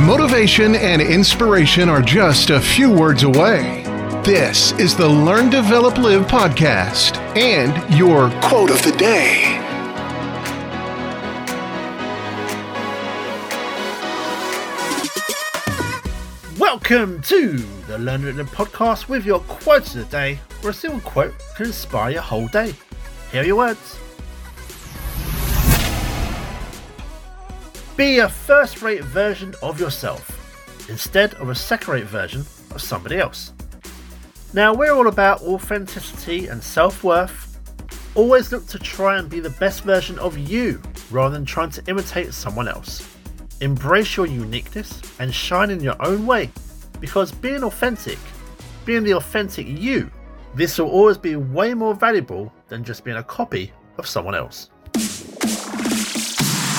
Motivation and inspiration are just a few words away. This is the Learn, Develop, Live podcast and your quote of the day. Welcome to the Learn, Develop, Live podcast with your quote of the day, where a single quote can inspire your whole day. Here are your words. Be a first rate version of yourself instead of a second rate version of somebody else. Now, we're all about authenticity and self worth. Always look to try and be the best version of you rather than trying to imitate someone else. Embrace your uniqueness and shine in your own way because being authentic, being the authentic you, this will always be way more valuable than just being a copy of someone else.